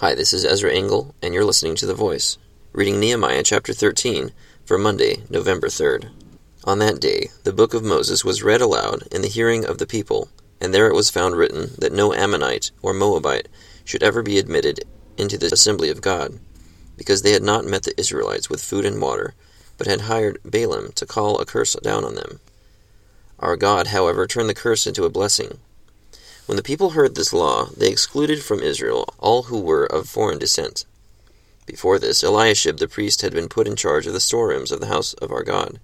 Hi, this is Ezra Engel, and you're listening to The Voice, reading Nehemiah chapter 13 for Monday, November 3rd. On that day, the book of Moses was read aloud in the hearing of the people, and there it was found written that no Ammonite or Moabite should ever be admitted into the assembly of God, because they had not met the Israelites with food and water, but had hired Balaam to call a curse down on them. Our God, however, turned the curse into a blessing. When the people heard this law, they excluded from Israel all who were of foreign descent. Before this, Eliashib the priest had been put in charge of the storerooms of the house of our God.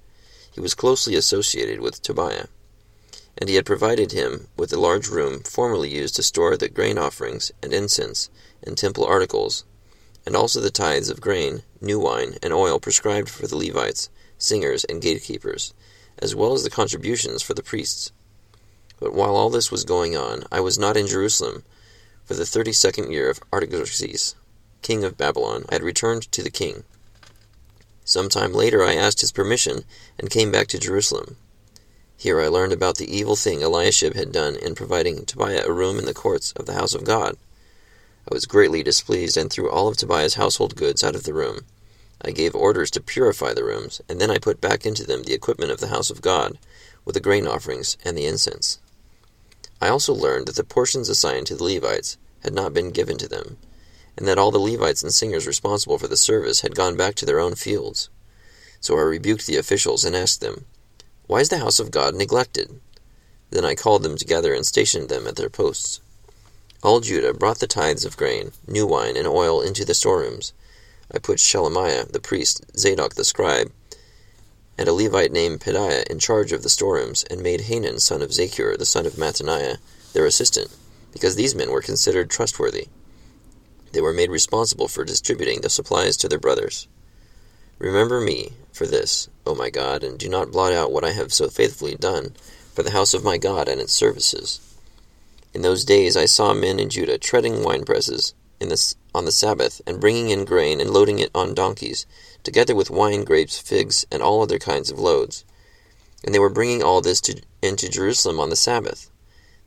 He was closely associated with Tobiah, and he had provided him with a large room formerly used to store the grain offerings and incense and temple articles, and also the tithes of grain, new wine, and oil prescribed for the Levites, singers, and gatekeepers, as well as the contributions for the priests. But while all this was going on, I was not in Jerusalem. For the thirty second year of Artaxerxes, king of Babylon, I had returned to the king. Some time later I asked his permission and came back to Jerusalem. Here I learned about the evil thing Eliashib had done in providing Tobiah a room in the courts of the house of God. I was greatly displeased and threw all of Tobiah's household goods out of the room. I gave orders to purify the rooms, and then I put back into them the equipment of the house of God, with the grain offerings and the incense. I also learned that the portions assigned to the Levites had not been given to them, and that all the Levites and singers responsible for the service had gone back to their own fields. So I rebuked the officials and asked them, Why is the house of God neglected? Then I called them together and stationed them at their posts. All Judah brought the tithes of grain, new wine, and oil into the storerooms. I put Shelemiah the priest, Zadok the scribe, and a Levite named Pedaiah in charge of the storerooms, and made Hanan son of Zaccur, the son of Mattaniah, their assistant, because these men were considered trustworthy. They were made responsible for distributing the supplies to their brothers. Remember me for this, O my God, and do not blot out what I have so faithfully done for the house of my God and its services. In those days I saw men in Judah treading winepresses in the, on the Sabbath, and bringing in grain and loading it on donkeys, together with wine, grapes, figs, and all other kinds of loads. And they were bringing all this to, into Jerusalem on the Sabbath.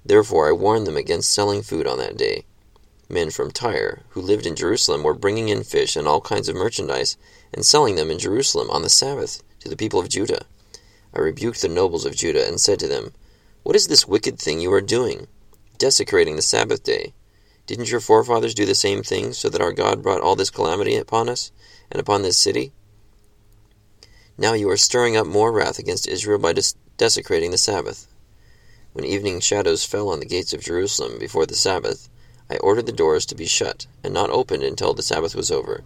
Therefore I warned them against selling food on that day. Men from Tyre, who lived in Jerusalem, were bringing in fish and all kinds of merchandise, and selling them in Jerusalem on the Sabbath to the people of Judah. I rebuked the nobles of Judah, and said to them, What is this wicked thing you are doing, desecrating the Sabbath day? Didn't your forefathers do the same thing, so that our God brought all this calamity upon us? and upon this city? Now you are stirring up more wrath against Israel by des- desecrating the Sabbath. When evening shadows fell on the gates of Jerusalem before the Sabbath, I ordered the doors to be shut, and not opened until the Sabbath was over.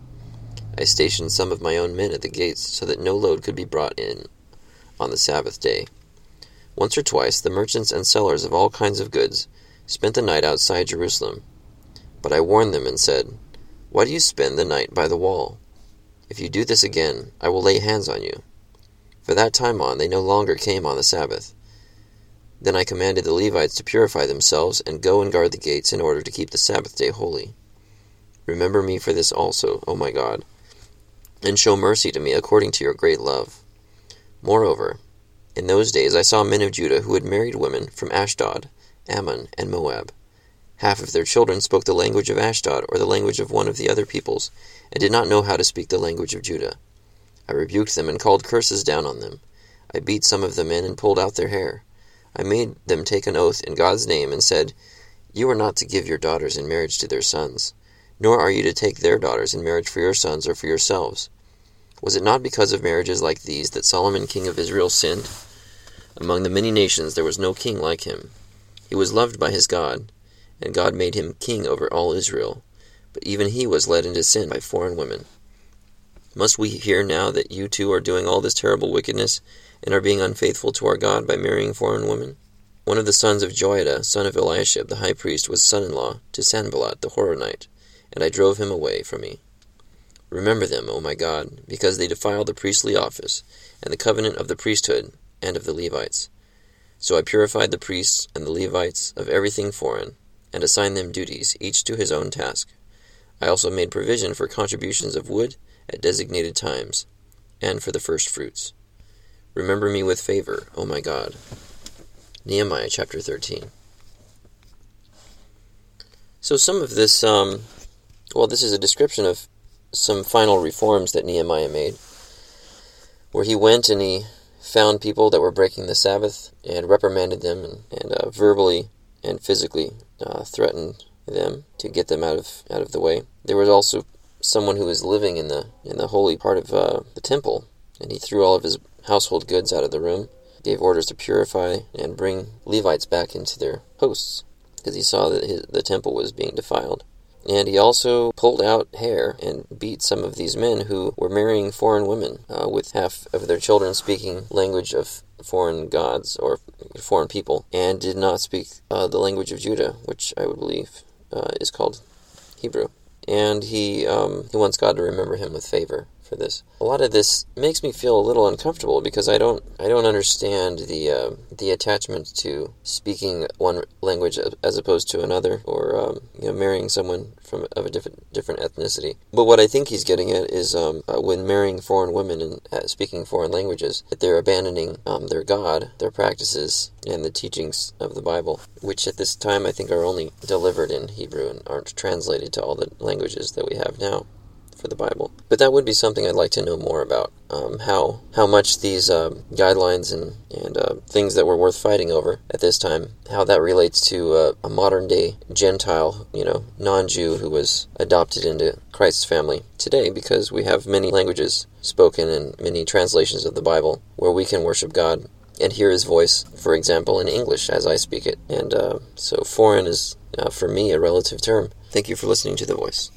I stationed some of my own men at the gates, so that no load could be brought in on the Sabbath day. Once or twice the merchants and sellers of all kinds of goods spent the night outside Jerusalem. But I warned them and said, Why do you spend the night by the wall? If you do this again, I will lay hands on you. For that time on, they no longer came on the Sabbath. Then I commanded the Levites to purify themselves and go and guard the gates in order to keep the Sabbath day holy. Remember me for this also, O my God, and show mercy to me according to your great love. Moreover, in those days I saw men of Judah who had married women from Ashdod, Ammon, and Moab. Half of their children spoke the language of Ashdod or the language of one of the other peoples, and did not know how to speak the language of Judah. I rebuked them and called curses down on them. I beat some of the men and pulled out their hair. I made them take an oath in God's name and said, You are not to give your daughters in marriage to their sons, nor are you to take their daughters in marriage for your sons or for yourselves. Was it not because of marriages like these that Solomon king of Israel sinned? Among the many nations there was no king like him. He was loved by his God and God made him king over all Israel. But even he was led into sin by foreign women. Must we hear now that you too are doing all this terrible wickedness, and are being unfaithful to our God by marrying foreign women? One of the sons of Joiada, son of Eliashib the high priest, was son in law to Sanballat the Horonite, and I drove him away from me. Remember them, O my God, because they defiled the priestly office, and the covenant of the priesthood, and of the Levites. So I purified the priests and the Levites of everything foreign, and assigned them duties, each to his own task. I also made provision for contributions of wood at designated times, and for the first fruits. Remember me with favor, O my God. Nehemiah chapter 13. So some of this um, Well, this is a description of some final reforms that Nehemiah made, where he went and he found people that were breaking the Sabbath and reprimanded them and, and uh, verbally and physically uh, threatened them to get them out of out of the way. There was also someone who was living in the in the holy part of uh, the temple, and he threw all of his household goods out of the room, gave orders to purify and bring Levites back into their posts, because he saw that his, the temple was being defiled. And he also pulled out hair and beat some of these men who were marrying foreign women, uh, with half of their children speaking language of foreign gods or foreign people, and did not speak uh, the language of Judah, which I would believe uh, is called Hebrew. And he um, he wants God to remember him with favor for this. A lot of this makes me feel a little uncomfortable because I don't I don't understand the uh, the attachment to speaking one language as opposed to another, or um, you know marrying someone from of a different different ethnicity. But what I think he's getting at is um, uh, when marrying foreign women and uh, speaking foreign languages, that they're abandoning um, their God, their practices, and the teachings of the Bible, which at this time I think are only delivered in Hebrew and aren't translated to all the languages that we have now for the Bible. But that would be something I'd like to know more about. Um, how how much these um, guidelines and and uh, things that were worth fighting over at this time, how that relates to uh, a modern day Gentile, you know, non-Jew who was adopted into Christ's family today, because we have many languages spoken and many translations of the Bible where we can worship God and hear His voice. For example, in English as I speak it, and uh, so foreign is uh, for me a relative term. Thank you for listening to the voice.